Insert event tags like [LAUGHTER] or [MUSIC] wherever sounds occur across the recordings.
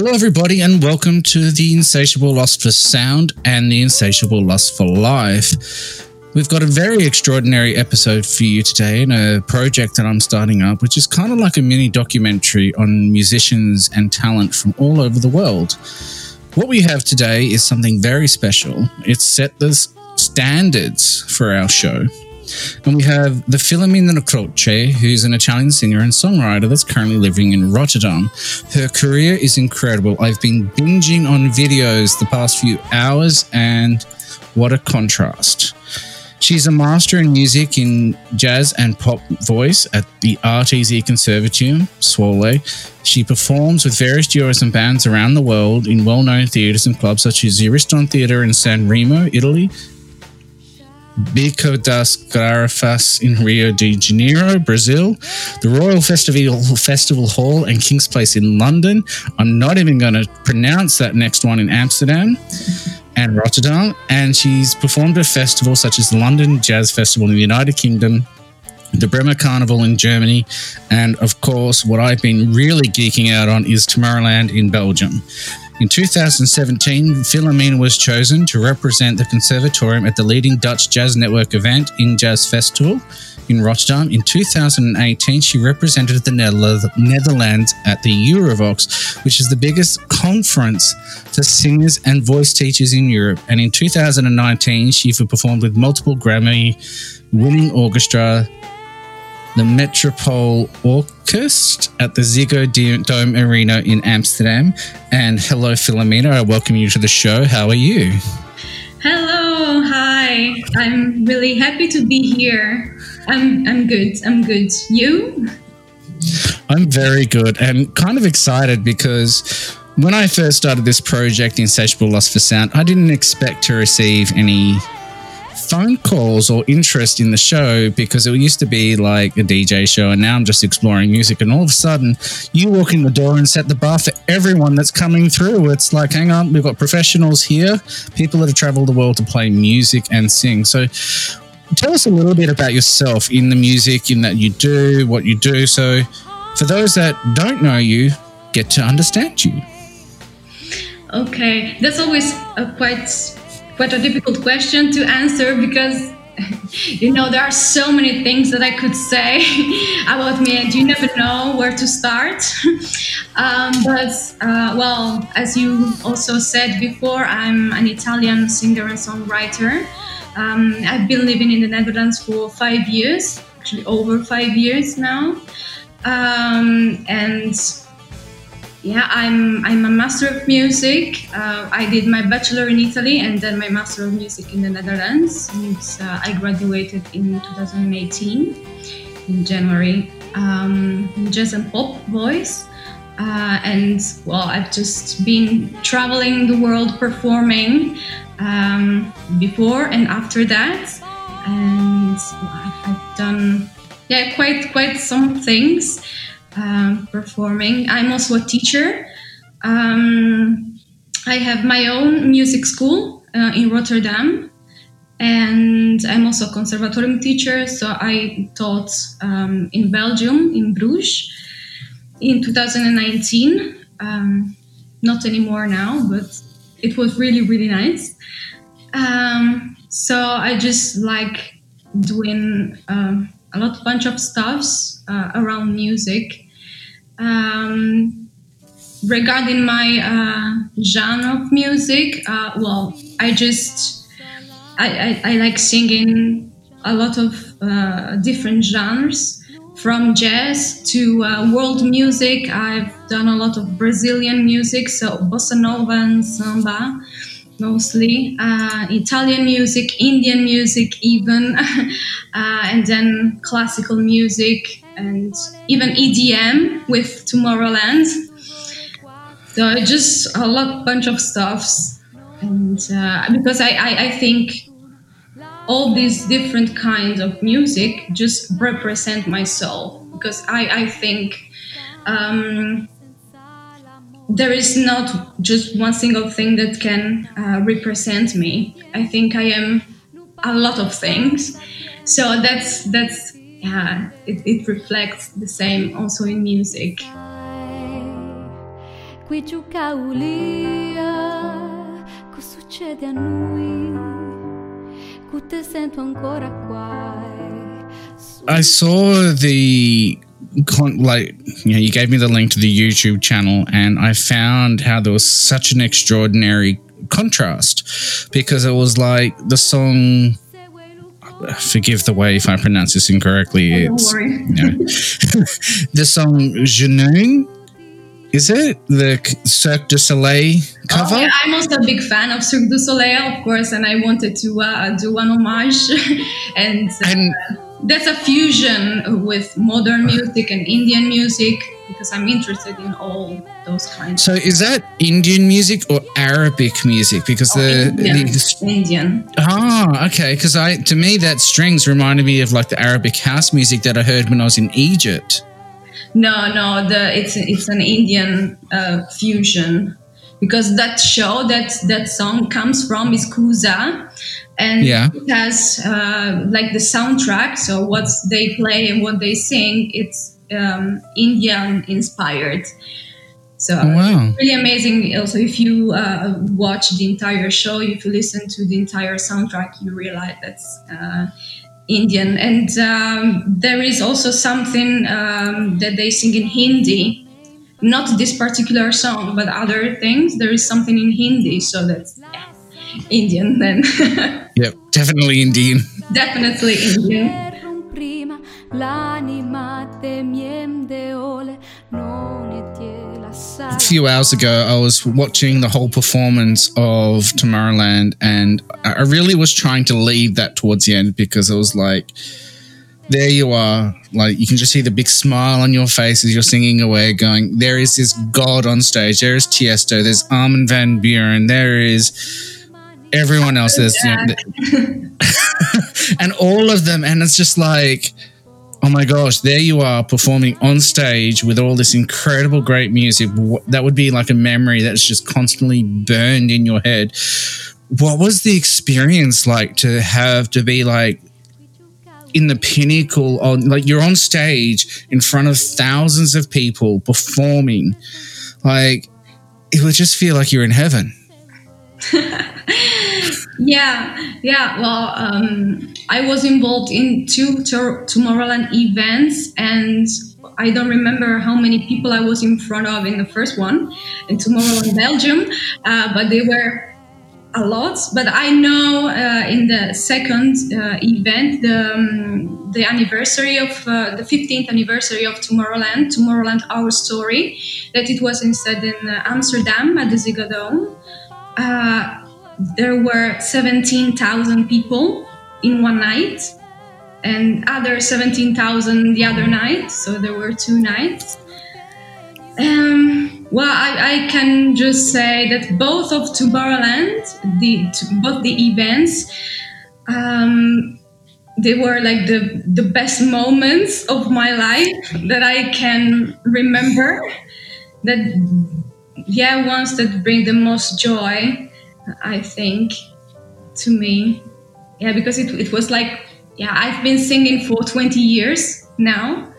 Hello, everybody, and welcome to the Insatiable Lust for Sound and the Insatiable Lust for Life. We've got a very extraordinary episode for you today in a project that I'm starting up, which is kind of like a mini documentary on musicians and talent from all over the world. What we have today is something very special. It's set the standards for our show. And we have the Filomena Croce, who's an Italian singer and songwriter that's currently living in Rotterdam. Her career is incredible. I've been binging on videos the past few hours, and what a contrast. She's a master in music in jazz and pop voice at the ArtEZ Conservatorium, Zwolle. She performs with various duos and bands around the world in well known theatres and clubs such as the Ariston Theatre in San Remo, Italy, Beco das Garrafas in Rio de Janeiro, Brazil, the Royal Festival Festival Hall and King's Place in London. I'm not even going to pronounce that next one in Amsterdam and Rotterdam. And she's performed at festivals such as the London Jazz Festival in the United Kingdom, the Bremer Carnival in Germany, and of course, what I've been really geeking out on is Tomorrowland in Belgium. In 2017, Filomena was chosen to represent the Conservatorium at the leading Dutch Jazz Network event InJazz Festival in Rotterdam. In 2018, she represented the Netherlands at the Eurovox, which is the biggest conference for singers and voice teachers in Europe. And in 2019, she performed with multiple Grammy winning orchestra the Metropole Orkest at the Ziggo Dome Arena in Amsterdam. And hello, Filomena. I welcome you to the show. How are you? Hello, hi. I'm really happy to be here. I'm I'm good. I'm good. You? I'm very good and kind of excited because when I first started this project, Insatiable Lust for Sound, I didn't expect to receive any phone calls or interest in the show because it used to be like a DJ show, and now I'm just exploring music. And all of a sudden, you walk in the door and set the bar for everyone that's coming through. It's like, hang on, we've got professionals here, people that have traveled the world to play music and sing. So, tell us a little bit about yourself in the music, in that you do, what you do. So, for those that don't know you, get to understand you. Okay, that's always a quite quite a difficult question to answer because [LAUGHS] you know there are so many things that i could say [LAUGHS] about me and you never know where to start. [LAUGHS] Um, but uh, well as you also said before i'm an italian singer and songwriter. Um, i've been living in the netherlands for five years actually over five years now. Um, and yeah, I'm I'm a master of music. Uh, I did my bachelor in Italy and then my master of music in the Netherlands. And, uh, I graduated in 2018 in January um, in jazz and pop voice. Uh, and well, I've just been traveling the world performing um, before and after that, and I've done yeah quite quite some things. Um, performing. I'm also a teacher. Um, I have my own music school uh, in Rotterdam, and I'm also a conservatorium teacher. So I taught um, in Belgium, in Bruges, in 2019. Um, not anymore now, but it was really, really nice. Um, so I just like doing uh, a lot bunch of stuffs uh, around music. Um, regarding my uh, genre of music, uh, well, I just I, I, I, like singing a lot of uh, different genres, from jazz to uh, world music. I've done a lot of Brazilian music, so bossa nova and samba mostly uh, Italian music, Indian music, even, [LAUGHS] uh, and then classical music and even EDM with Tomorrowland. So just a lot bunch of stuffs, and uh, because I, I, I think all these different kinds of music just represent my soul because I, I think um, there is not just one single thing that can uh, represent me. I think I am a lot of things. So that's that's yeah, it, it reflects the same also in music. qui giù caulia, cosa succede a noi? Che te sento ancora qua. I saw the con- like you know you gave me the link to the YouTube channel and I found how there was such an extraordinary contrast because it was like the song forgive the way if I pronounce this incorrectly Oh, don't it's worry. you know, [LAUGHS] the song Genoon is it the Cirque du Soleil cover Oh, yeah, I'm also a big fan of Cirque du Soleil, of course, and I wanted to uh, do an homage. [LAUGHS] and uh, and that's a fusion with modern music and Indian music because I'm interested in all those kinds. so is that Indian music or Arabic music because the, Indian. the Indian. Ah, okay. Because I, to me, that strings reminded me of like the Arabic house music that I heard when I was in Egypt. No, no, the it's it's an Indian uh, fusion because that show that that song comes from is Kooza, and Yeah. it has uh, like the soundtrack. So what they play and what they sing, it's um, Indian inspired. So Oh, wow. really amazing. Also, if you uh, watch the entire show, if you listen to the entire soundtrack, you realize that's uh, Indian. And um, there is also something um, that they sing in Hindi. Not this particular song, but other things. There is something in Hindi, so that's yeah, Indian then. [LAUGHS] Yep, definitely Indian. Definitely Indian. Errum prima l'anima temiem deole non etie la A few hours ago, I was watching the whole performance of Tomorrowland, and I I really was trying to leave that towards the end because it was like, there you are. Like, you can just see the big smile on your face as you're singing away, going, there is this God on stage. There is Tiesto. There's Armin Van Buuren. There is everyone else. is you [LAUGHS] know, and all of them. And it's just like, oh my gosh, there you are performing on stage with all this incredible, great music. That would be like a memory that's just constantly burned in your head. What was the experience like to have to be like in the pinnacle on like you're on stage in front of thousands of people performing? Like it would just feel like you're in heaven. [LAUGHS] Yeah, yeah. Well, um, I was involved in two Tomorrowland events, and I don't remember how many people I was in front of in the first one in Tomorrowland Belgium, uh, but they were a lot. But I know uh, in the second uh, event, the um, the anniversary of uh, the 15th anniversary of Tomorrowland, Tomorrowland Our Story, that it was instead in uh, Amsterdam at the Ziggo Dome. Uh, there were 17,000 people in one night and other 17,000 the other night. So there were two nights. Um, well, I, I can just say that both of Tomorrowland, the both the events, um, they were like the the best moments of my life that I can remember. That yeah, ones that bring the most joy, I think, to me. Yeah, because it, it was like, yeah, I've been singing for 20 years now.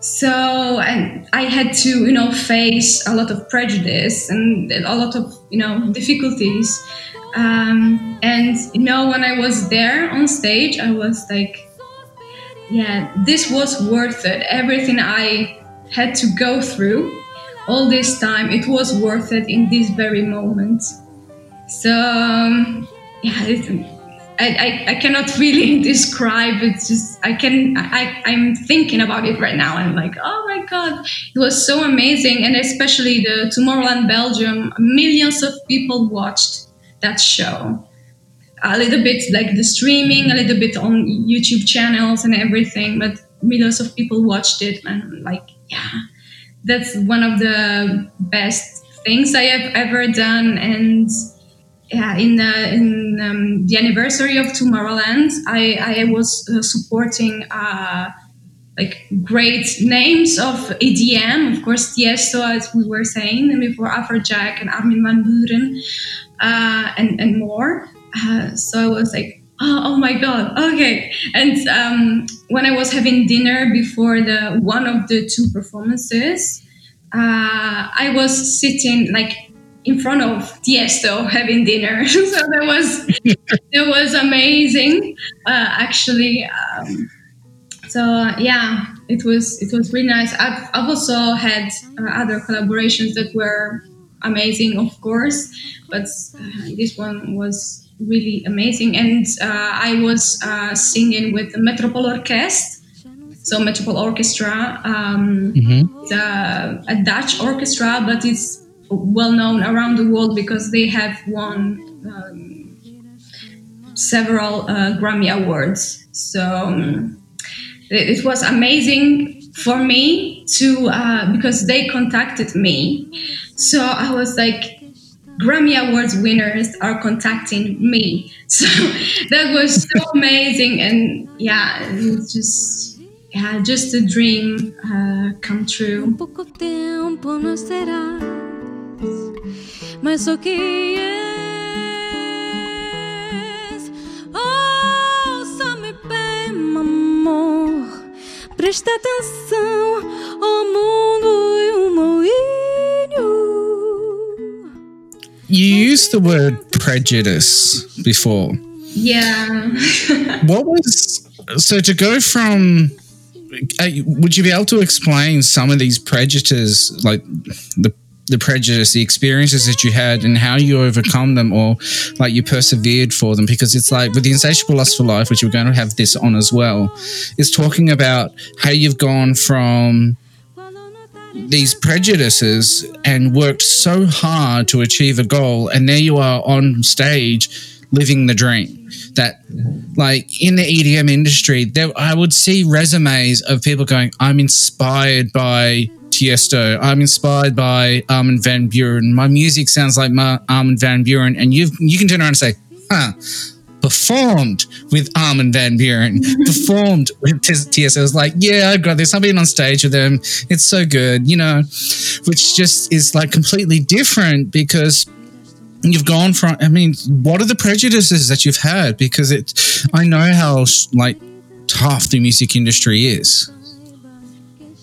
So and I had to, you know, face a lot of prejudice and a lot of, you know, difficulties. Um, and, you know, when I was there on stage, I was like, yeah, this was worth it. Everything I had to go through all this time, it was worth it in this very moment. So, um, yeah, it, I, I, I cannot really [LAUGHS] describe it. Just I can I, I'm thinking about it right now. I'm like, oh my god, it was so amazing, and especially the Tomorrowland Belgium. Millions of people watched that show. A little bit like the streaming, a little bit on YouTube channels and everything, but millions of people watched it, and I'm like, yeah, that's one of the best things I have ever done, and yeah, in the in um, the anniversary of Tomorrowland, I I was uh, supporting uh, like great names of EDM, of course Tiesto, as we were saying, before Afrojack and Armin van Buuren, uh, and and more. Uh, so I was like, oh, oh my god, okay. And um, when I was having dinner before the one of the two performances, uh, I was sitting like in front of Tiesto having dinner. [LAUGHS] so that was [LAUGHS] that was amazing, uh, actually. Um, so yeah, it was it was really nice. I've, I've also had uh, other collaborations that were amazing, of course, but uh, this one was really amazing. And uh, I was uh, singing with the Metropole Orkest. So Metropole Orchestra, um, Mm-hmm. a Dutch orchestra, but it's well known around the world because they have won um, several uh, Grammy awards. So um, it, it was amazing for me to uh, because they contacted me. So I was like, Grammy Awards winners are contacting me. [LAUGHS] So that was so [LAUGHS] amazing, and yeah, it was just yeah, just a dream uh, come true. pouco tempo não serás, mas só que és. Ouça-me bem, amor. Presta atenção ao mundo e o moinho. You used the word prejudice before. Yeah. [LAUGHS] What was so to go from? Uh, would you be able to explain some of these prejudices, like the the prejudice, the experiences that you had, and how you overcome them, or like you persevered for them? Because it's like with the insatiable lust for life, which we're going to have this on as well, is talking about how you've gone from these prejudices and worked so hard to achieve a goal and there you are on stage living the dream. That like in the EDM industry there I would see resumes of people going I'm inspired by Tiesto. I'm inspired by Armin van Buuren. My music sounds like Ma- Armin van Buuren. And you you can turn around and say huh performed with Armin van Buuren, performed with T- TS. I was like, yeah, I've got this. I've been on stage with them. It's so good, you know, which just is like completely different because you've gone from, I mean, what are the prejudices that you've had? Because it, I know how like tough the music industry is.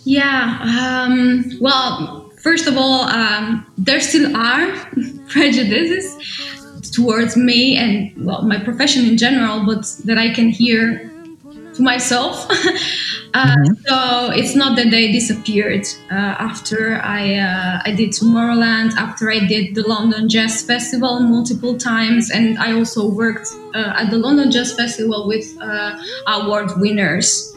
Yeah. Um, well, first of all, um, there still are [LAUGHS] prejudices towards me and well, my profession in general, but that I can hear to myself. [LAUGHS] uh, So it's not that they disappeared uh, after I uh, I did Tomorrowland, after I did the London Jazz Festival multiple times, and I also worked uh, at the London Jazz Festival with uh, award winners.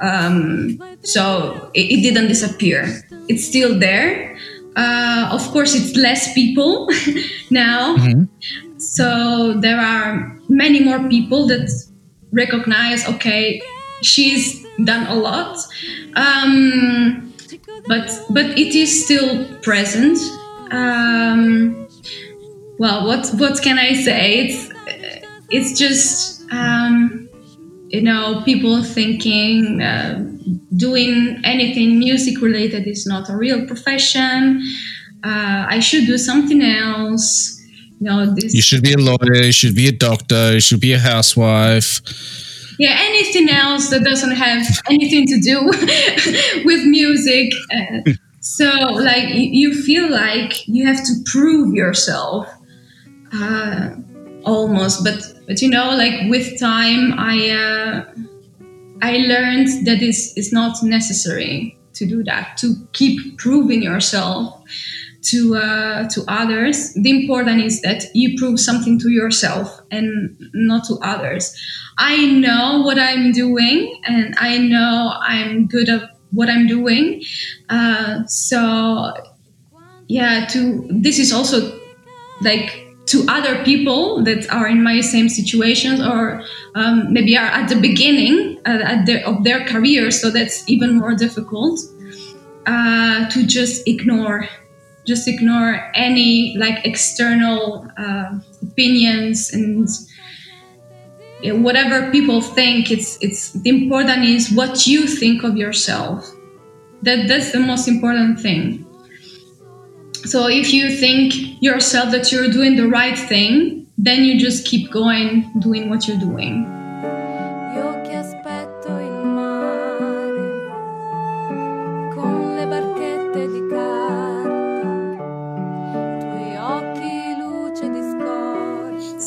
Um, so it, it didn't disappear. It's still there. Uh, of course, it's less people [LAUGHS] now. So there are many more people that recognize, okay, she's done a lot, um, but but it is still present. Um, well, what what can I say? It's it's just um, you know people thinking uh, doing anything music related is not a real profession. Uh, I should do something else. This You should be a lawyer, you should be a doctor, you should be a housewife. yeah anything else that doesn't have anything to do [LAUGHS] with music uh, so like you feel like you have to prove yourself uh, almost but but you know like with time i uh, i learned that it's, it's not necessary to do that to keep proving yourself to uh, to others. The important is that you prove something to yourself and not to others. I know what I'm doing, and I know I'm good at what I'm doing. Uh, so yeah, to this is also like to other people that are in my same situations or um, maybe are at the beginning uh, at of their career so that's even more difficult uh, to just ignore just ignore any like external uh, opinions and whatever people think. It's it's the important is what you think of yourself. That that's the most important thing. So if you think yourself that you're doing the right thing then you just keep going doing what you're doing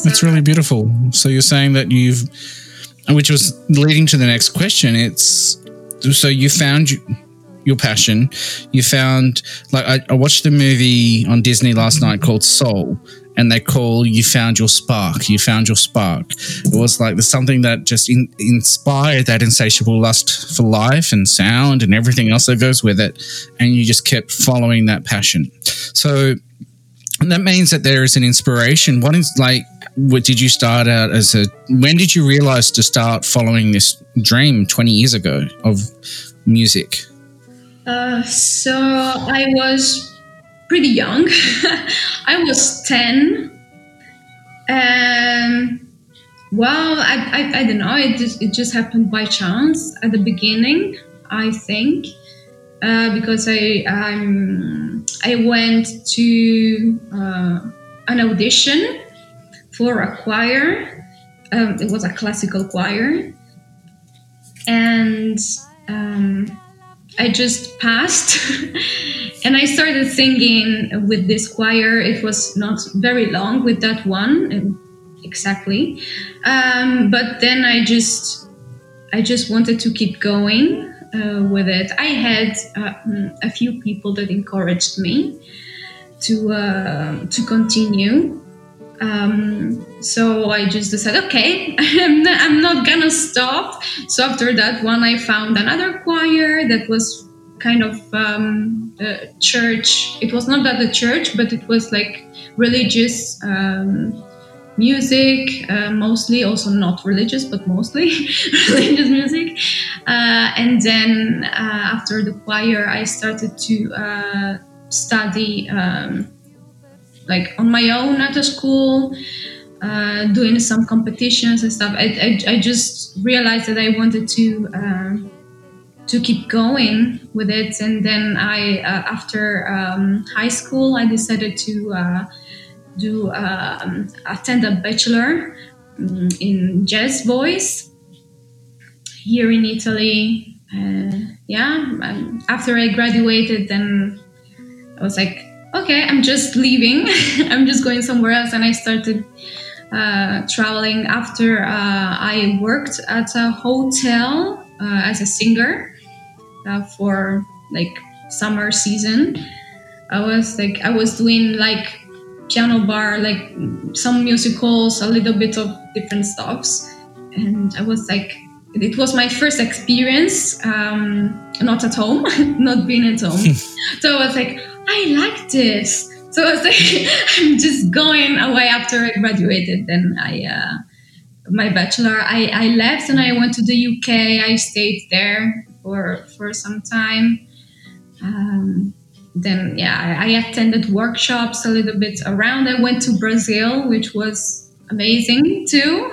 That's really beautiful. So you're saying that you've, which was leading to the next question. It's so you found your passion. You found like I, I watched the movie on Disney last night called Soul, and they call you found your spark. You found your spark. It was like there's something that just in, inspired that insatiable lust for life and sound and everything else that goes with it, and you just kept following that passion. So that means that there is an inspiration. What is like? What did you start out as a? When did you realize to start following this dream 20 years ago of music? Uh, so I was pretty young. [LAUGHS] I was 10. Um, well, I, I, I don't know. It just, it just happened by chance at the beginning, I think. Uh, because I um, I went to uh, an audition for a choir. Um, it was a classical choir, and um, I just passed [LAUGHS] and I started singing with this choir. It was not very long with that one um, exactly, um, but then I just I just wanted to keep going uh, with it. I had uh, mm, a few people that encouraged me to uh, to continue. Um, so I just decided, okay, [LAUGHS] I'm not, I'm not gonna stop. So after that one, I found another choir that was kind of um, church. It was not that the church, but it was like religious um, music, uh, mostly. Also not religious, but mostly [LAUGHS] religious music. Uh, and then uh, after the choir, I started to uh, study um, like on my own at a school, uh, doing some competitions and stuff. I, I, I, just realized that I wanted to uh, to keep going with it, and then I uh, after um, high school I decided to do um, attend a bachelor um, in jazz voice here in Italy. Uh, yeah, um, after I graduated, then I was like okay, I'm just leaving. [LAUGHS] I'm just going somewhere else. And I started uh, traveling after uh, I worked at a hotel uh, as a singer uh, for like summer season. I was like, I was doing like piano bar, like some musicals, a little bit of different stuffs. And I was like, it was my first experience, um, not at home, [LAUGHS] not being at home. [LAUGHS] so I was like, I like this. So I was like, [LAUGHS] I'm just going away after I graduated. Then I, uh, my bachelor, I, I left and I went to the UK. I stayed there for for some time. Um, then yeah, I, attended workshops a little bit around. I went to Brazil, which was amazing too,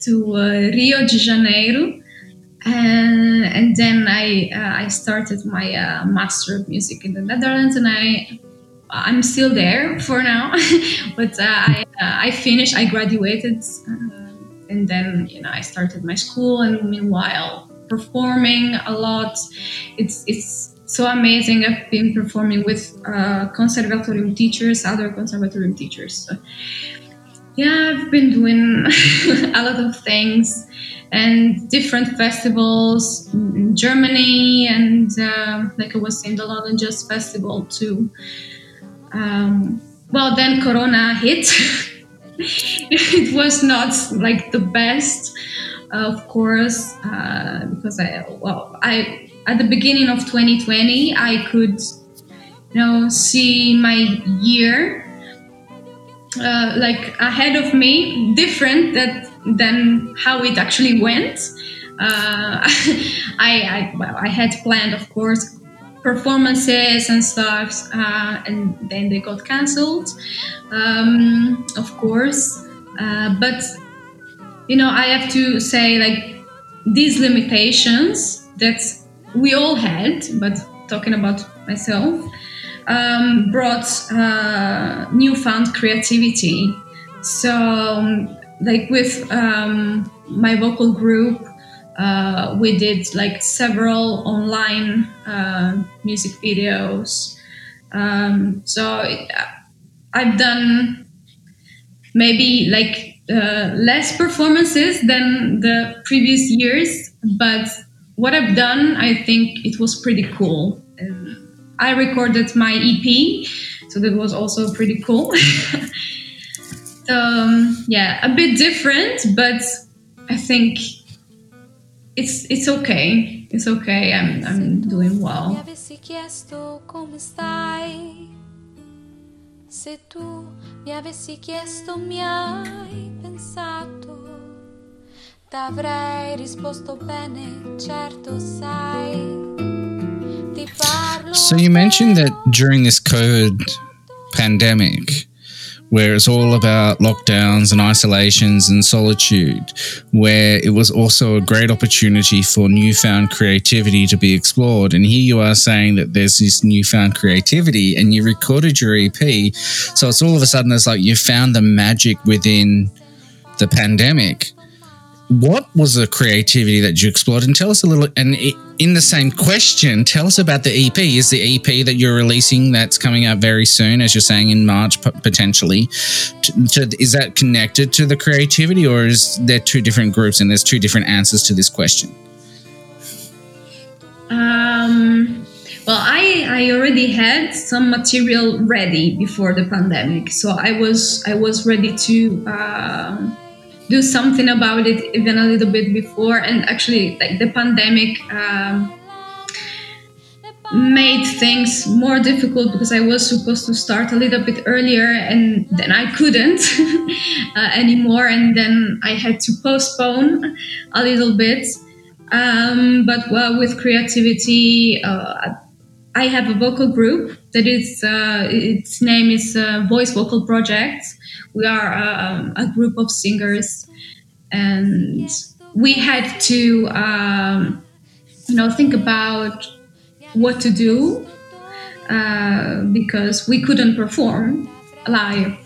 to uh, Rio de Janeiro and, and then I uh, I started my uh, master of music in the Netherlands, and I I'm still there for now, [LAUGHS] but uh, I uh, I finished, I graduated, uh, and then you know I started my school, and meanwhile performing a lot. It's it's so amazing. I've been performing with uh, conservatorium teachers, other conservatorium teachers. So, yeah, I've been doing [LAUGHS] a lot of things and different festivals in Germany and uh, like I was saying the London Jazz Festival too. Um, well, then Corona hit. [LAUGHS] it was not like the best, of course, uh, because I well I at the beginning of 2020 I could you know see my year uh, like ahead of me different that than how it actually went. Uh, [LAUGHS] I, I, well, I had planned, of course, performances and stuff, uh, and then they got cancelled, um, of course. Uh, but you know, I have to say, like these limitations that we all had, but talking about myself, um, brought uh, newfound creativity. So um, like with um, my vocal group, uh, we did like several online uh, music videos. Um, so I've done maybe like uh, less performances than the previous years, but what I've done, I think it was pretty cool. And I recorded my EP, so that was also pretty cool. [LAUGHS] um, yeah, a bit different, but I think it's it's okay. It's okay. I'm I'm doing well. Se tu mi avessi chiesto mi hai pensato, t'avrei risposto bene, certo sai. So you mentioned that during this COVID pandemic, where it's all about lockdowns and isolations and solitude, where it was also a great opportunity for newfound creativity to be explored. And here you are saying that there's this newfound creativity and you recorded your EP. So it's all of a sudden, it's like you found the magic within the pandemic what was the creativity that you explored? And tell us a little and in the same question tell us about the ep is the ep that you're releasing that's coming out very soon as you're saying in march potentially? To, to, is that connected to the creativity or is there two different groups and there's two different answers to this question? Um well i i already had some material ready before the pandemic. So i was i was ready to uh, do something about it even a little bit before. And actually like the pandemic um, made things more difficult because I was supposed to start a little bit earlier and then I couldn't [LAUGHS] uh, anymore. And then I had to postpone a little bit. Um, but well with creativity uh, I have a vocal group that is uh, its name is uh, Voice Vocal Project. We are um, a group of singers. And we had to um, you know think about what to do uh, because we couldn't perform live.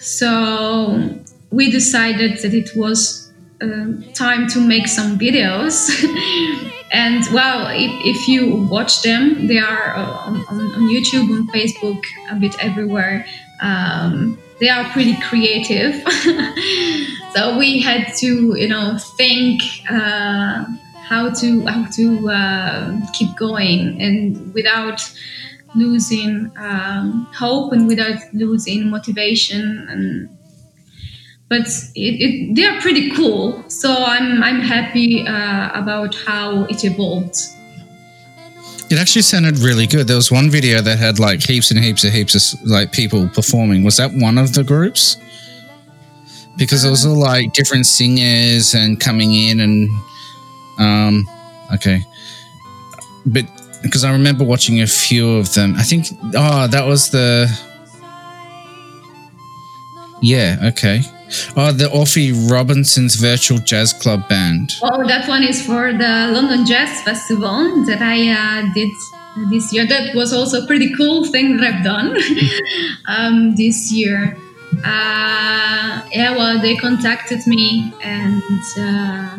So we decided that it was uh, time to make some videos [LAUGHS] and well if, if, you watch them they are uh, on, on, youtube on facebook a bit everywhere um, they are pretty creative. [LAUGHS] so we had to, you know, think uh, how to how to uh, keep going and without losing um, hope and without losing motivation and but it, it, they are pretty cool so i'm i'm happy uh, about how it evolved it actually sounded really good. There was one video that had like heaps and heaps and heaps of like people performing. Was that one of the groups? Because it was all like different singers and coming in and um okay. But because I remember watching a few of them. I think oh that was the Yeah, okay. Oh, the Orphy Robinson's Virtual Jazz Club Band. Oh, that one is for the London Jazz Festival that I uh, did this year. That was also a pretty cool thing that I've done [LAUGHS] um, this year. Uh, yeah, well, they contacted me and uh,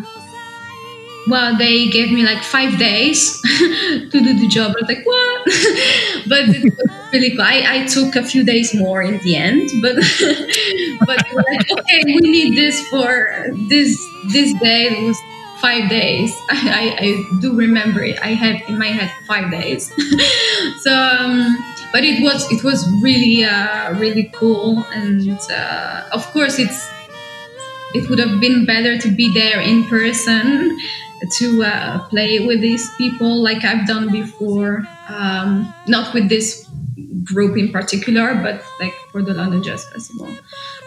well, they gave me like five days [LAUGHS] to do the job. I was like, what? [LAUGHS] but it was really. I, I took a few days more in the end, but [LAUGHS] but like, okay, we need this for this this day. It was five days. I, I, I do remember it. I had in my head five days. so, um, but it was it was really uh, really cool, and uh, of course it's it would have been better to be there in person to uh, play with these people like I've done before. Um, not with this group in particular, but like for the London Jazz Festival.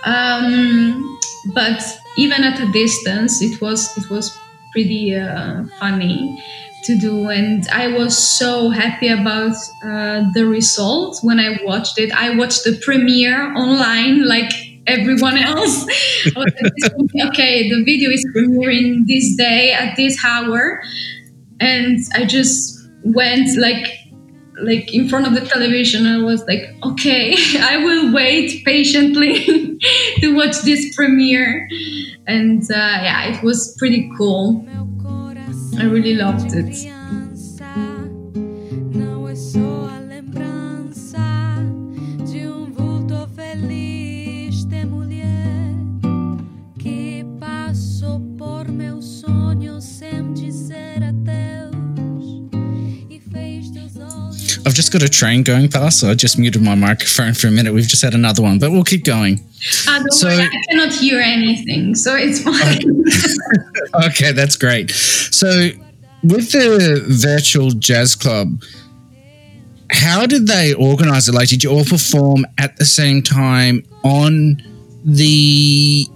Um, but even at a distance, it was it was pretty uh, funny to do, and I was so happy about uh, the result when I watched it. I watched the premiere online, like everyone else. [LAUGHS] okay, the video is premiering this day at this hour, and I just went like like in front of the television. I was like, okay, [LAUGHS] I will wait patiently [LAUGHS] to watch this premiere, and uh, yeah, it was pretty cool. I really loved it. I've just got a train going past, so I just muted my microphone for a minute. We've just had another one, but we'll keep going. Uh, so, worry, I cannot hear anything, so it's fine. [LAUGHS] okay, that's great. So, with the virtual jazz club, how did they organize it? Like, did you all perform at the same time on the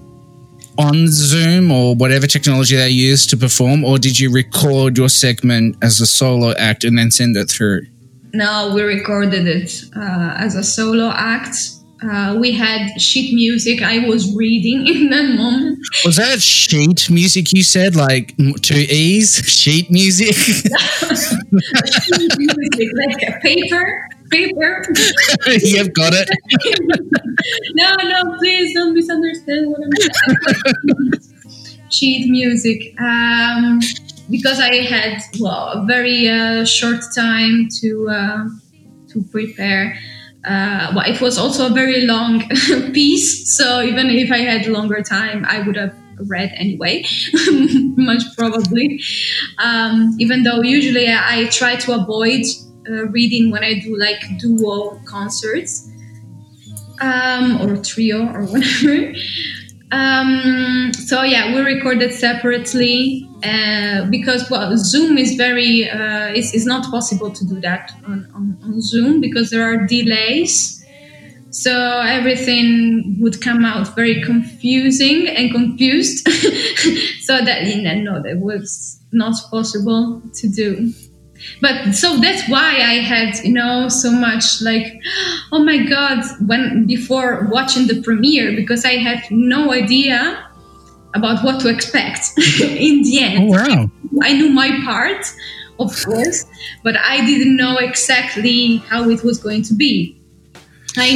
on Zoom or whatever technology they use to perform, or did you record your segment as a solo act and then send it through? No, we recorded it uh, as a solo act. Uh, we had sheet music. I was reading [LAUGHS] in that moment. Was that sheet music you said, like two E's? Sheet music? [LAUGHS] sheet music, like a paper paper. [LAUGHS] You've got it. no, no, please don't misunderstand what I'm saying. Sheet music. Um, because I had well a very uh, short time to uh, to prepare. Uh, well, it was also a very long [LAUGHS] piece, so even if I had longer time, I would have read anyway, [LAUGHS] much probably. Um, even though usually I, try to avoid uh, reading when I do like duo concerts um, or trio or [LAUGHS] whatever. Um, so yeah, we recorded separately uh, because well, Zoom is very uh, it's, it's not possible to do that on, on, on Zoom because there are delays. So everything would come out very confusing and confused. [LAUGHS] so that no, that was not possible to do but so that's why i had you know so much like [GASPS] oh my god when before watching the premiere because i had no idea about what to expect [LAUGHS] in the end. Oh, wow. I knew my part of course but i didn't know exactly how it was going to be.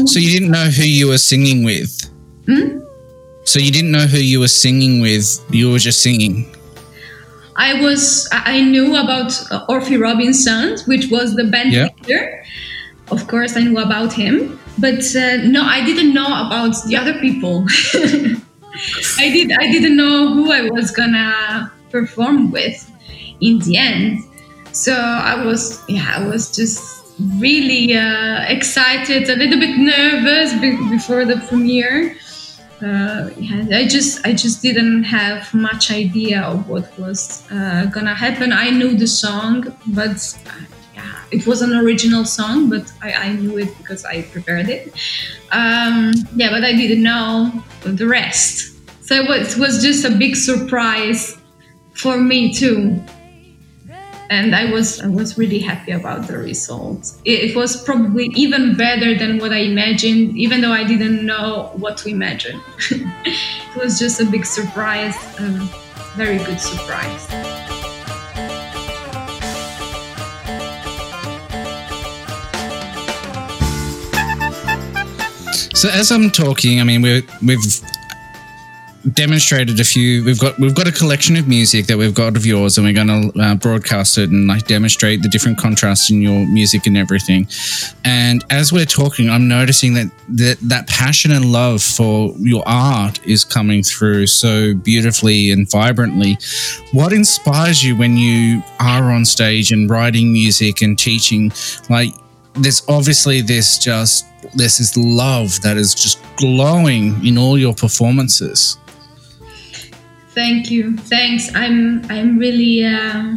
So you didn't know who you were singing with? Hmm? so you didn't know who you were singing with you were just singing I was I knew about uh, Orphy Robinson, which was the band yeah. leader. Of course, I knew about him, but uh, no, I didn't know about the other people. [LAUGHS] I did I didn't know who I was gonna perform with in the end. So I was yeah I was just really uh, excited, a little bit nervous be- before the premiere uh, I just I just didn't have much idea of what was uh, gonna happen. I knew the song, but uh, yeah, it was an original song, but I, I knew it because I prepared it. Um, yeah, but I didn't know the rest. So it was, it was just a big surprise for me too and I was I was really happy about the results. It, it, was probably even better than what I imagined, even though I didn't know what to imagine. [LAUGHS] it was just a big surprise, um, very good surprise. So as I'm talking, I mean we we've demonstrated a few. We've got we've got a collection of music that we've got of yours, and we're going to uh, broadcast it and like demonstrate the different contrasts in your music and everything. And as we're talking, I'm noticing that that that passion and love for your art is coming through so beautifully and vibrantly. What inspires you when you are on stage and writing music and teaching? Like, there's obviously this just this is love that is just glowing in all your performances. Thank you. Thanks. I'm I'm really uh,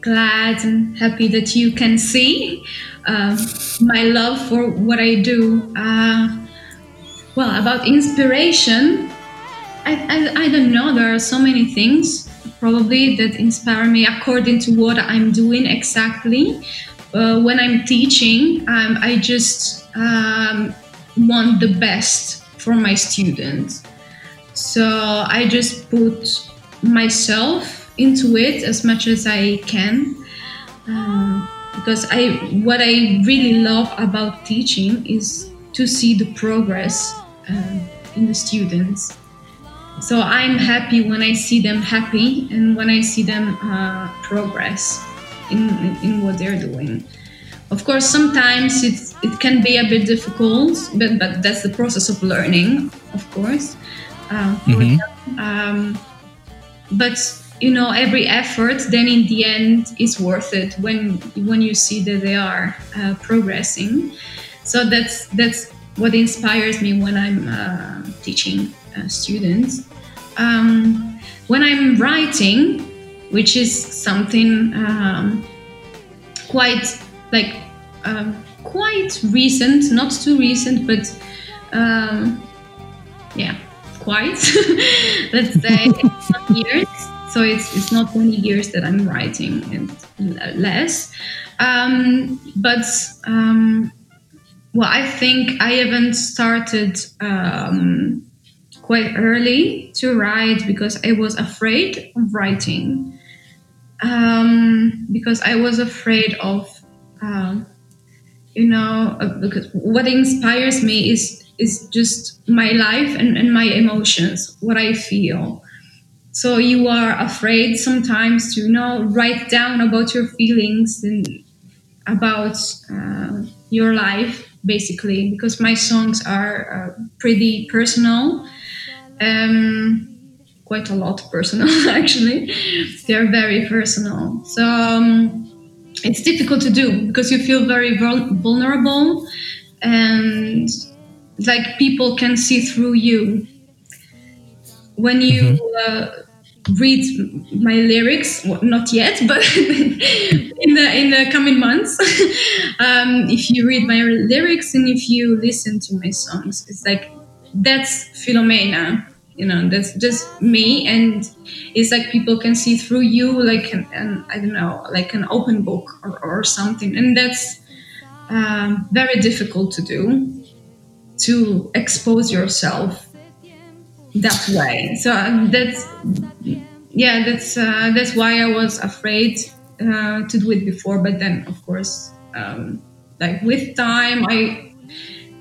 glad and happy that you can see uh, my love for what I do. Uh, well, about inspiration, I, I, I don't know. There are so many things probably that inspire me according to what I'm doing exactly. Uh, when I'm teaching, um, I just um, want the best for my students. So I just put myself into it as much as I can. Uh, because I what I really love about teaching is to see the progress uh, in the students. So I'm happy when I see them happy and when I see them uh, progress in, in, what they're doing. Of course, sometimes it it can be a bit difficult, but but that's the process of learning, of course. Uh, mm-hmm. um, but you know every effort then in the end is worth it when when you see that they are uh, progressing. So that's that's what inspires me when i'm uh, teaching uh, students. Um, when i'm writing which is something um, quite like um, quite recent not too recent but um, yeah quite [LAUGHS] let's say years so it's it's not 20 years that I'm writing and less. Um, but um, well, I think I haven't started um, quite early to write because I was afraid of writing. Um, because I was afraid of, uh, you know, uh, because what inspires me is is just my life and, and my emotions, what I feel. So you are afraid sometimes to you know write down about your feelings and about uh, your life, basically, because my songs are uh, pretty personal. Um, quite a lot personal, [LAUGHS] actually. they are very personal. So um, it's difficult to do because you feel very vulnerable and like people can see through you. When you mm-hmm. uh, read my lyrics well, not yet but [LAUGHS] in the in the coming months [LAUGHS] um, if you read my lyrics and if you listen to my songs it's like that's Filomena you know that's just me. And it's like people can see through you like an, an i don't know like an open book or, or something. And that's um, very difficult to do to expose yourself that way. So um, that's yeah, that's uh, that's why I was afraid uh, to do it before. But then, of course, um, like with time, I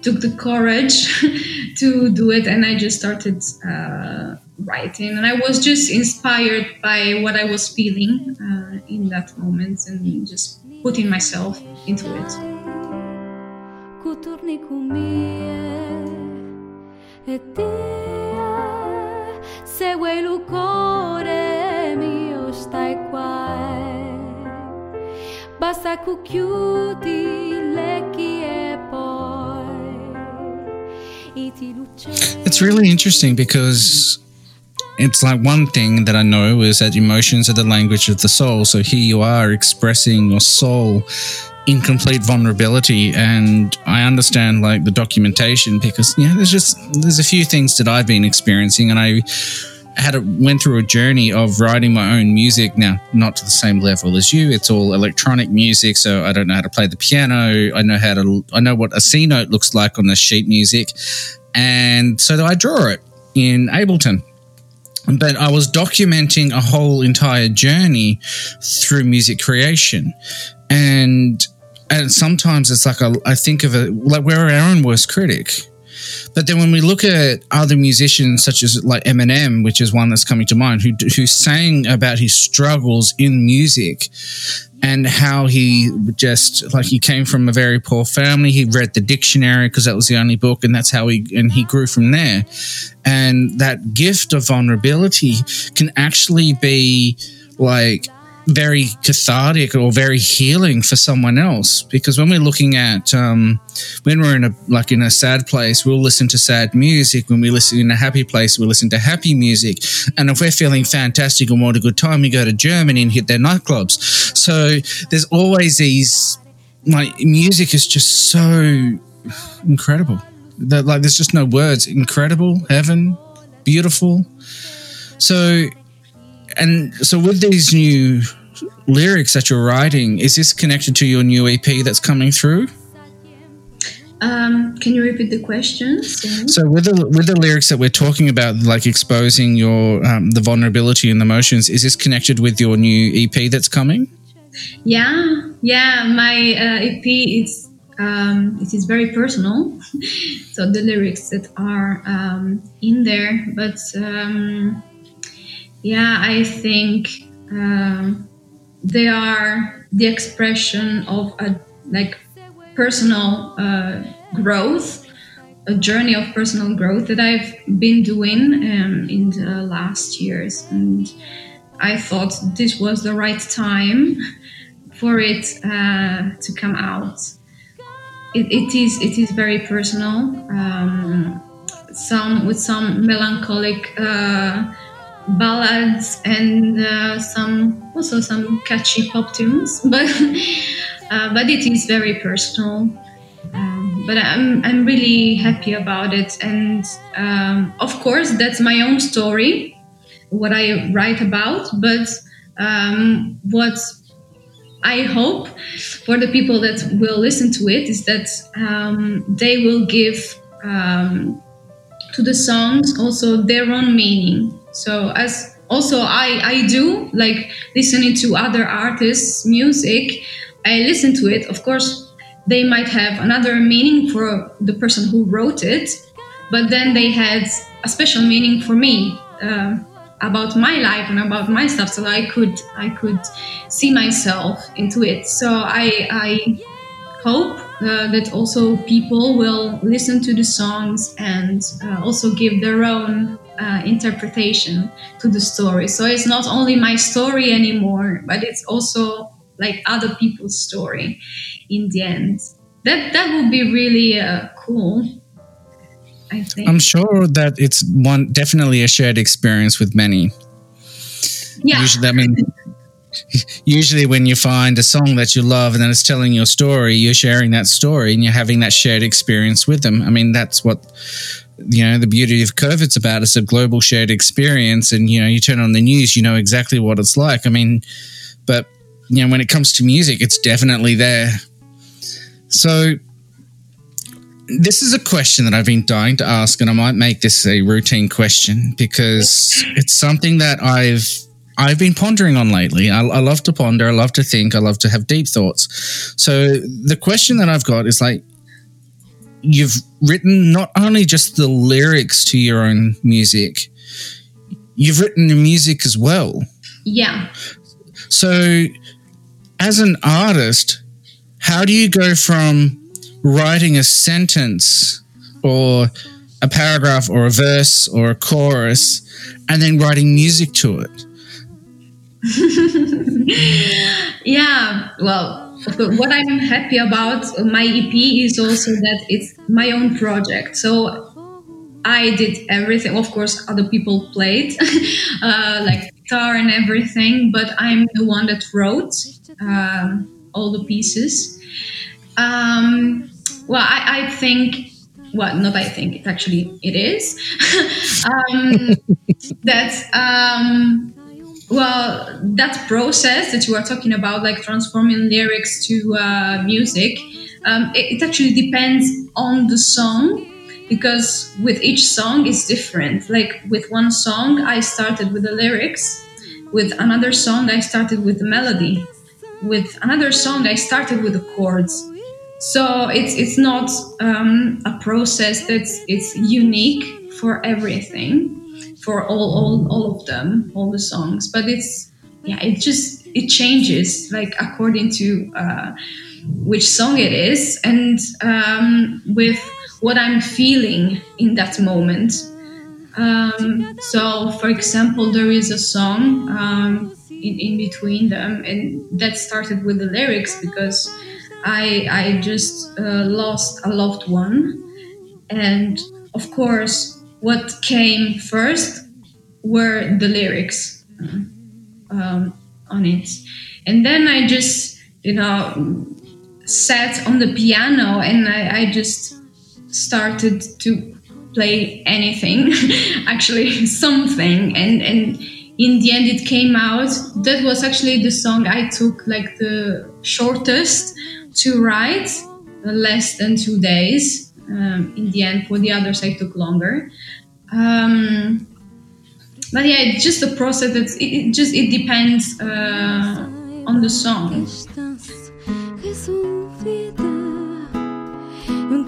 took the courage [LAUGHS] to do it, and I just started uh, writing. And I was just inspired by what I was feeling uh, in that moment, and just putting myself into it. Se vuoi il cuore mio stai qua basta lecchi e poi. It's really interesting because it's like one thing that I know is that emotions are the language of the soul. So here you are expressing your soul in complete vulnerability and i understand like the documentation because yeah there's just there's a few things that i've been experiencing and i had a, went through a journey of writing my own music. Now not to the same level as you. It's all electronic music so i don't know how to play the piano. I know how to i know what a c note looks like on the sheet music. And so i draw it in ableton. But I was documenting a whole entire journey through music creation. And and sometimes it's like a, I think of it like we're our own worst critic. But then when we look at other musicians such as like Eminem, which is one that's coming to mind, who who sang about his struggles in music and how he just like he came from a very poor family. He read the dictionary because that was the only book, and that's how he and he grew from there. And that gift of vulnerability can actually be like very cathartic or very healing for someone else. Because when we're looking at um, when we're in a like in a sad place we'll listen to sad music. When we listen in a happy place we'll listen to happy music. And if we're feeling fantastic and want a good time we go to germany and hit their nightclubs. So there's always these like music is just so incredible. That like there's just no words. Incredible heaven beautiful. So and so with these new lyrics that you're writing, is this connected to your new EP that's coming through? Um, can you repeat the question? So with the with the lyrics that we're talking about, like exposing your um, the vulnerability and the emotions, is this connected with your new EP that's coming? Yeah, yeah. My uh, EP is um, it is very personal. [LAUGHS] so the lyrics that are um, in there, but um, yeah, I think um, they are the expression of a like personal uh, growth, a journey of personal growth that I've been doing um, in the last years, and I thought this was the right time for it uh, to come out. It, it is it is very personal. Um, some with some melancholic uh, ballads and uh, some also some catchy pop tunes, [LAUGHS] but uh, but it is very personal. Um, but I'm I'm really happy about it, and um, of course that's my own story, what I write about. But um, what I hope for the people that will listen to it is that um, they will give um, to the songs also their own meaning. So as also I I do like listening to other artists' music. I listen to it. Of course, they might have another meaning for the person who wrote it, but then they had a special meaning for me. Uh, about my life and about my stuff so i could i could see myself into it so i i hope uh, that also people will listen to the songs and uh, also give their own uh, interpretation to the story so it's not only my story anymore but it's also like other people's story in the end that that would be really uh, cool I think. I'm sure that it's one definitely a shared experience with many. Yeah. Usually, I mean, [LAUGHS] usually when you find a song that you love and then it's telling your story, you're sharing that story and you're having that shared experience with them. I mean, that's what you know the beauty of COVID's about. It's a global shared experience, and you know, you turn on the news, you know exactly what it's like. I mean, but you know, when it comes to music, it's definitely there. So this is a question that I've been dying to ask, and I might make this a routine question because it's something that I've I've been pondering on lately. I, I, love to ponder. I love to think. I love to have deep thoughts. So the question that I've got is like, you've written not only just the lyrics to your own music, you've written the music as well. Yeah. So, as an artist, how do you go from writing a sentence or a paragraph or a verse or a chorus and then writing music to it. [LAUGHS] yeah, well, [LAUGHS] what I'm happy about my EP is also that it's my own project. So I did everything. Of course, other people played, [LAUGHS] uh, like guitar and everything, but I'm the one that wrote um, all the pieces. Um, well, I, I think well, not I think it actually it is [LAUGHS] um, that um, well that process that you are talking about, like transforming lyrics to uh, music, um, it, it, actually depends on the song because with each song it's different. Like with one song, I started with the lyrics. With another song, I started with the melody. With another song, I started with the chords so it's it's not um, a process that's it's unique for everything, for all, all all of them, all the songs. But it's yeah, it just it changes like according to uh, which song it is and um, with what I'm feeling in that moment. Um, so, for example, there is a song um, in, in between them, and that started with the lyrics because I I just uh, lost a loved one, and of course, what came first were the lyrics um, on it, and then I just you know sat on the piano and I, I just started to play anything, [LAUGHS] actually [LAUGHS] something, and and in the end it came out. That was actually the song i took like the shortest to write less than two days. Um, in the end, for the others, I took longer. Um, but yeah, it's just a process that it, it, just it depends uh, on the song.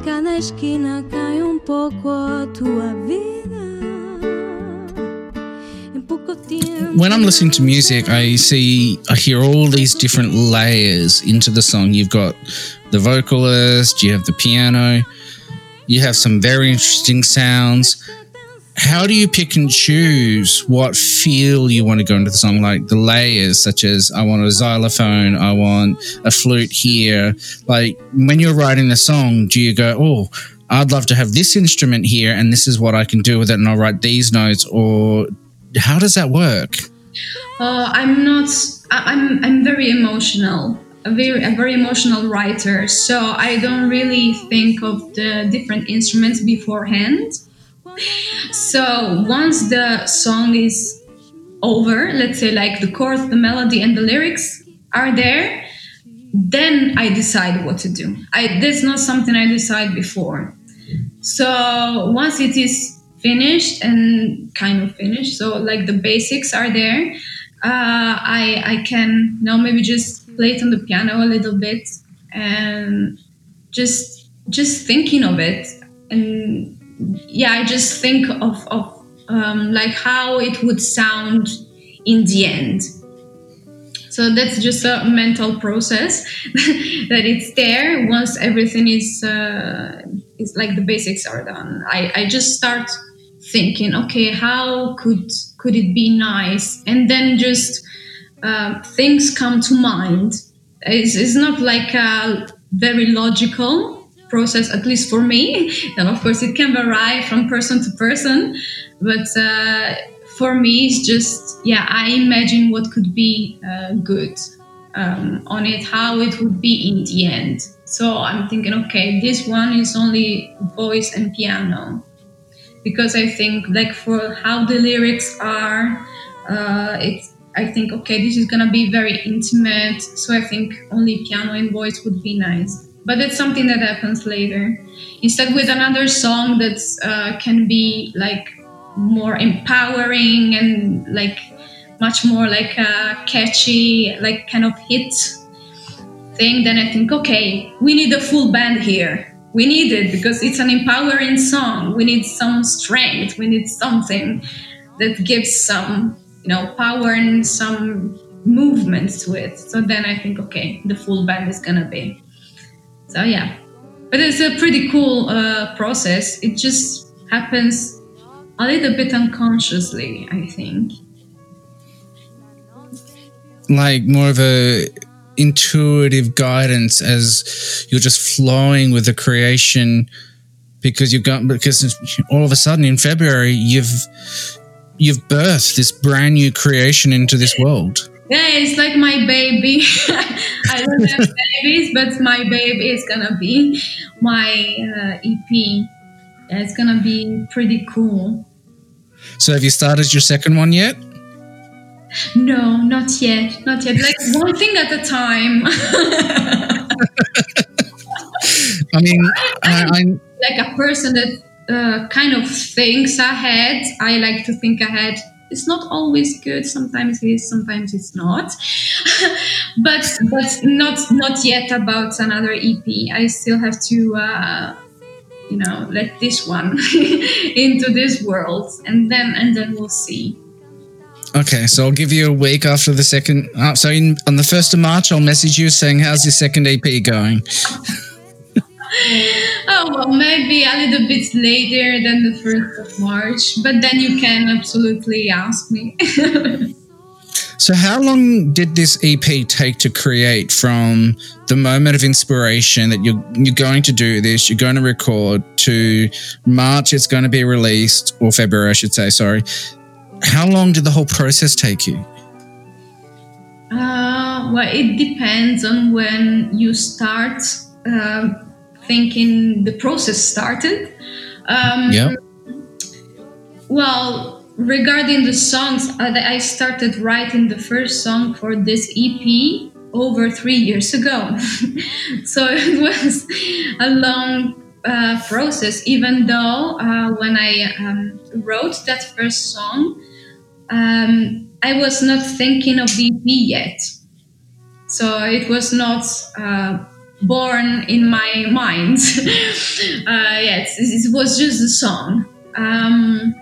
cada esquina cai um pouco a tua vida. when I'm listening to music, I see, I hear all these different layers into the song. You've got the vocalist, you have the piano, you have some very interesting sounds. how do you pick and choose what feel you want to go into the song? Like the layers, such as I want a xylophone, I want a flute here. Like when you're writing the song, do you go, oh, I'd love to have this instrument here, and this is what I can do with it, and I'll write these notes, or how does that work? Uh, I'm not. I'm. I'm very emotional. A very, a very emotional writer. So I don't really think of the different instruments beforehand. So once the song is over, let's say like the chords, the melody, and the lyrics are there, then I decide what to do. I that's not something I decide before. So once it is finished and kind of finished, so like the basics are there, uh, I I can now maybe just play it on the piano a little bit and just just thinking of it and yeah, I just think of, of um, like how it would sound in the end. So that's just a mental process [LAUGHS] that it's there once everything is uh, is like the basics are done. I, I just start thinking, okay, how could could it be nice, and then just uh, things come to mind. It's, it's not like a very logical process, at least for me. [LAUGHS] And of course, it can vary from person to person, but uh, for me, it's just yeah, I imagine what could be uh, good um, on it, how it would be in the end. So I'm thinking, okay, this one is only voice and piano, because I think like for how the lyrics are, uh, it's I think okay, this is gonna be very intimate. So I think only piano and voice would be nice. But it's something that happens later. Instead with another song that uh, can be like more empowering and like much more like a catchy like kind of hit thing then i think okay we need a full band here. We need it because it's an empowering song. We need some strength. We need something that gives some you know power and some movements to it so then i think okay the full band is gonna be so yeah, but it's a pretty cool uh, process. It just happens a little bit unconsciously, I think. Like more of a intuitive guidance as you're just flowing with the creation because you've got because all of a sudden in February you've you've birthed this brand new creation into this world. Yeah, it's like my baby. [LAUGHS] I don't have [LAUGHS] babies, but my baby is gonna be my uh, EP. It's gonna be pretty cool. So, have you started your second one yet? No, not yet. Not yet. Like [LAUGHS] one thing at a time. I mean, I, am like a person that uh, kind of thinks ahead. I like to think ahead. It's not always good. Sometimes it is sometimes it's not. [LAUGHS] But but not not yet about another ep i still have to uh, you know let this one [LAUGHS] into this world and then and then we'll see. Okay so i'll give you a week after the second uh, so in, on the 1st of march i'll message you saying how's your second ep going [LAUGHS] oh well maybe a little bit later than the 1st of march but then you can absolutely ask me. [LAUGHS] So how long did this ep take to create from the moment of inspiration that you're you're going to do this you're going to record to march it's going to be released or february i should say sorry. How long did the whole process take you? Uh, well it depends on when you start uh, thinking the process started. Um, yeah. Well, regarding the songs, I started writing the first song for this EP over three years ago. [LAUGHS] so it was a long uh, process, even though uh, when I um, wrote that first song, um, I was not thinking of the EP yet. So it was not uh, born in my mind. [LAUGHS] uh, yes, it was just a song. Um,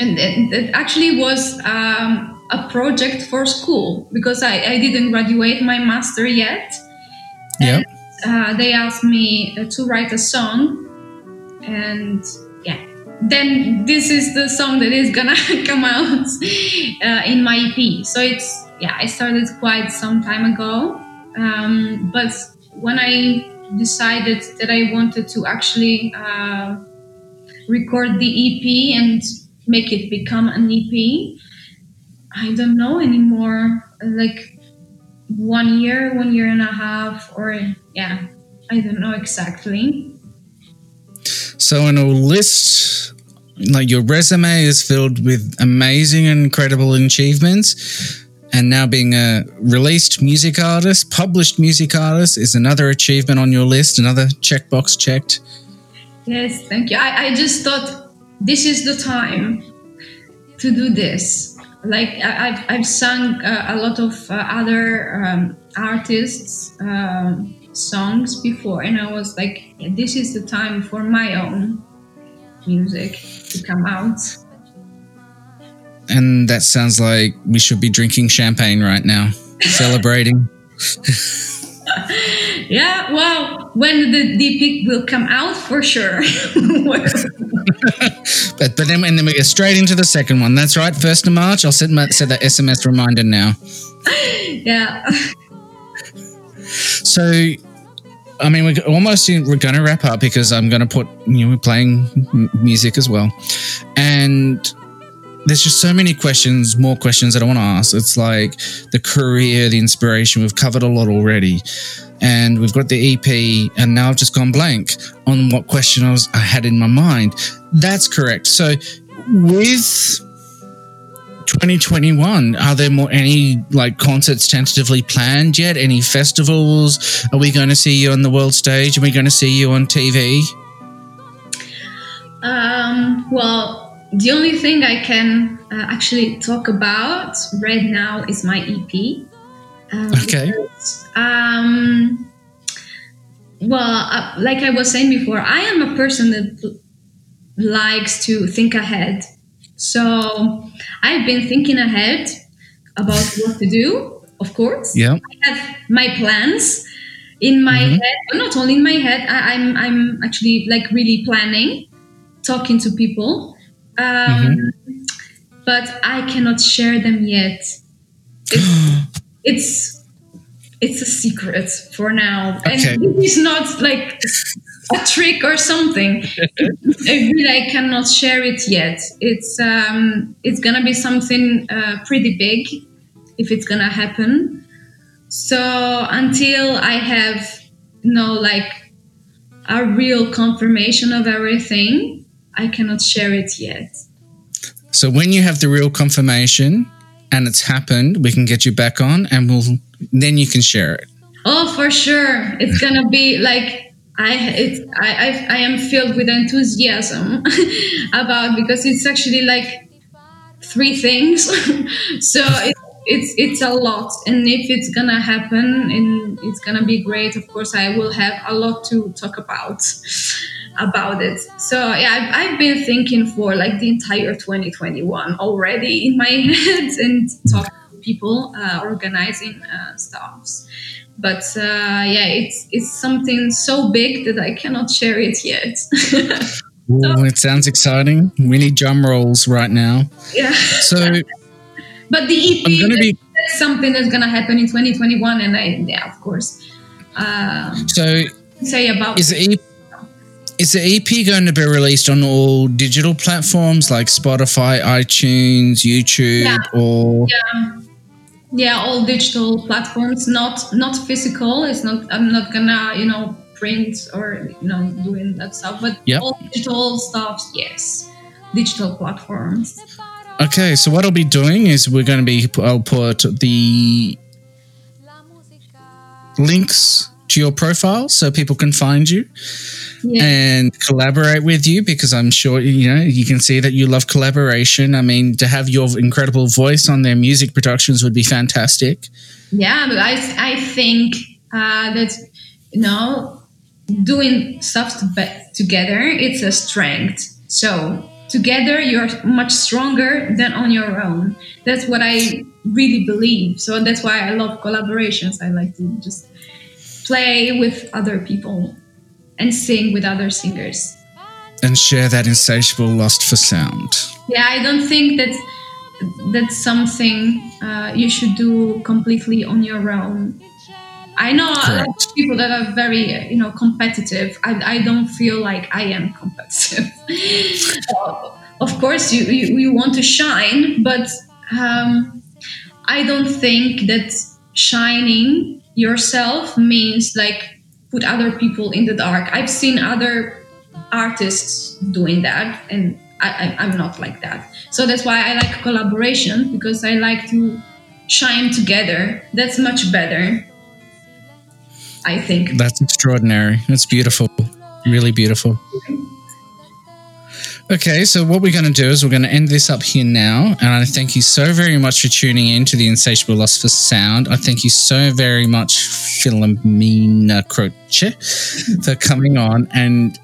and it, it, actually was um, a project for school because I, I didn't graduate my master yet. Yeah. Uh, they asked me uh, to write a song, and yeah, then this is the song that is gonna [LAUGHS] come out uh, in my EP. So it's yeah, I started quite some time ago, um, but when I decided that I wanted to actually uh, record the EP and make it become an EP, I don't know anymore. Like one year, one year and a half, or yeah, I don't know exactly. So, in a list, like your resume is filled with amazing incredible achievements. And now being a released music artist, published music artist is another achievement on your list, another checkbox checked. Yes, thank you. I, I just thought this is the time to do this. Like I, have I've sung uh, a lot of uh, other um, artists' um, songs before, and I was like, this is the time for my own music to come out. And that sounds like we should be drinking champagne right now, [LAUGHS] celebrating. [LAUGHS] yeah, well, when the EP will come out, for sure. [LAUGHS] but but then and then we get straight into the second one. That's right, first of March. I'll set my, set that SMS reminder now. Yeah. So, I mean, we're almost we're going to wrap up because I'm going to put you know we're playing music as well, and there's just so many questions, more questions that I want to ask. It's like the career, the inspiration. We've covered a lot already, and we've got the EP, and now I've just gone blank on what question I was I had in my mind. That's correct. So with 2021 are there more any like concerts tentatively planned yet any festivals are we going to see you on the world stage are we going to see you on tv um, well the only thing i can uh, actually talk about right now is my ep um, okay because, um, well uh, like i was saying before i am a person that likes to think ahead so I've been thinking ahead about what to do, of course. Yeah. I have my plans in my mm-hmm. head, but not only in my head. I, I'm, I'm actually like really planning, talking to people. Um, mm-hmm. But I cannot share them yet. It's, [GASPS] it's it's a secret for now, okay. and it's not like a trick or something. [LAUGHS] I really I cannot share it yet. It's um, it's gonna be something uh, pretty big if it's gonna happen. So until I have you know like a real confirmation of everything, I cannot share it yet. So when you have the real confirmation and it's happened, we can get you back on and we'll then you can share it. Oh, for sure. It's gonna be like I it's I, I I am filled with enthusiasm [LAUGHS] about because it's actually like three things. [LAUGHS] so it, it's it's a lot, and if it's gonna happen and it's gonna be great, of course I will have a lot to talk about about it. So yeah, I've, I've been thinking for like the entire 2021 already in my [LAUGHS] head and talking to people, uh, organizing uh, stuffs but uh, yeah, it's it's something so big that I cannot share it yet. [LAUGHS] Ooh, it sounds exciting. We need drum rolls right now. Yeah. So, [LAUGHS] but the EP I'm gonna be something that's gonna happen in 2021, and I yeah, of course. Uh, so say about is the EP, is the EP going to be released on all digital platforms like Spotify, iTunes, YouTube, yeah. or yeah. Yeah all digital platforms. Not not physical. It's not i'm not gonna you know print or you know doing that stuff but yep. all digital stuff yes. Digital platforms. Okay so what i'll be doing is we're going to be i'll put the links to your profile so people can find you yeah. and collaborate with you because I'm sure you know you can see that you love collaboration. I mean, to have your incredible voice on their music productions would be fantastic. Yeah, but I I think uh, that you know doing stuff to together it's a strength. So together you're much stronger than on your own. That's what I really believe. So that's why I love collaborations. I like to just play with other people and sing with other singers. and share that insatiable lust for sound. Yeah, I don't think that that's something uh, you should do completely on your own. I know of people that are very, you know, competitive. I, I don't feel like I am competitive. [LAUGHS] of course, you, you, you want to shine, but um, I don't think that shining yourself means like put other people in the dark. I've seen other artists doing that, and I, am not like that. So that's why I like collaboration because I like to shine together. That's much better. I think. That's extraordinary. That's beautiful. Really beautiful. Okay, so what we're going to do is we're going to end this up here now. And I thank you so very much for tuning in to the Insatiable Lust for Sound. I thank you so very much, Filomena Croce, for coming on and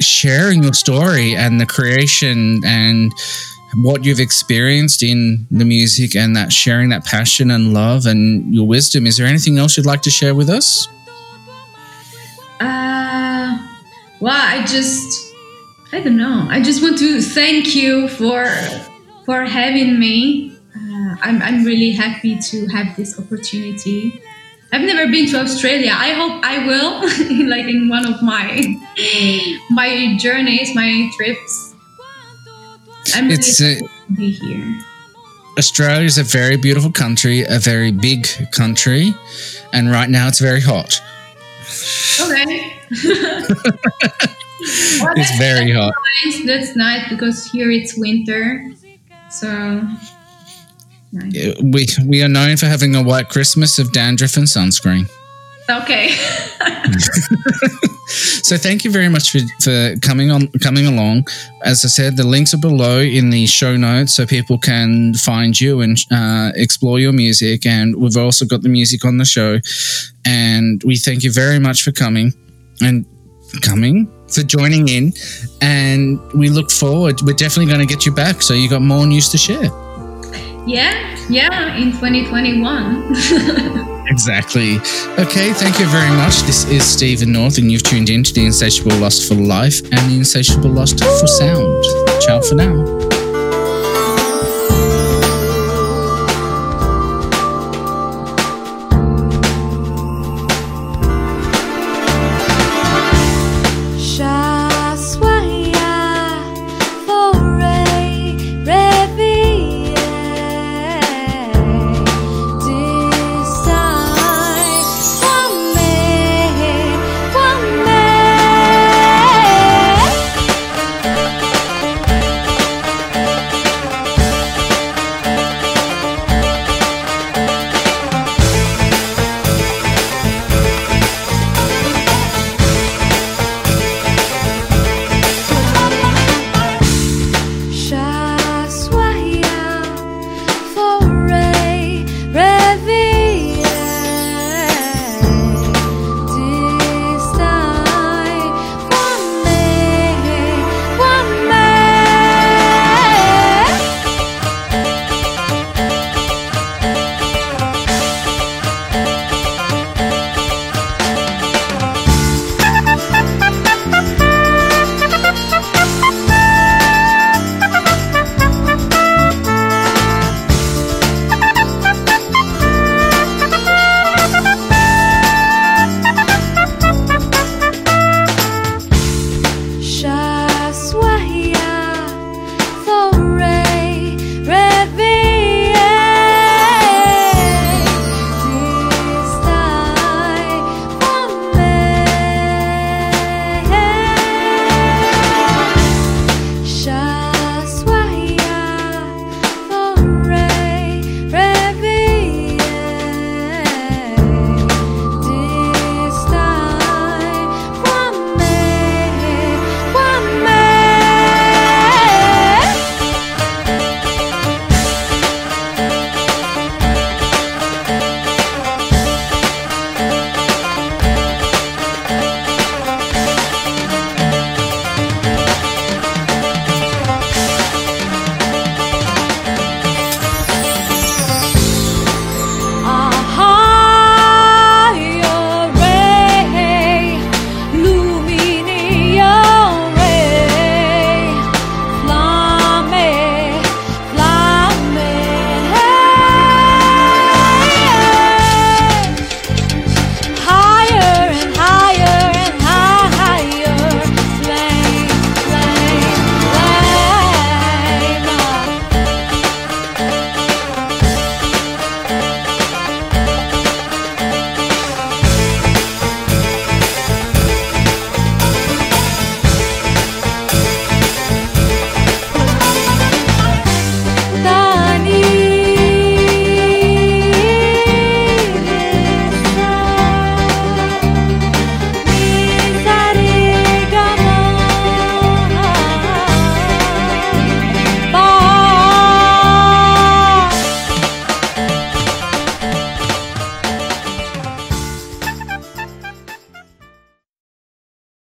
sharing your story and the creation and what you've experienced in the music and that sharing that passion and love and your wisdom. Is there anything else you'd like to share with us? Uh, well, I just I don't know. I just want to thank you for for having me. Uh, I'm I'm really happy to have this opportunity. I've never been to Australia. I hope I will, [LAUGHS] like in one of my [LAUGHS] my journeys, my trips. I'm really it's happy to be here. Australia is a very beautiful country, a very big country, and right now it's very hot. Okay. [LAUGHS] well, it's very hot. Nice. That's nice because here it's winter. So nice. we we are known for having a white Christmas of dandruff and sunscreen. Okay. [LAUGHS] so thank you very much for, for coming on coming along. As I said, the links are below in the show notes so people can find you and uh, explore your music. And we've also got the music on the show. And we thank you very much for coming and coming for joining in. And we look forward. We're definitely going to get you back. So you got more news to share. Yeah, yeah, in 2021. [LAUGHS] exactly. Okay, thank you very much. This is Steven North, and you've tuned in to the Insatiable Lust for Life and the Insatiable Lust for Sound. Ciao for now.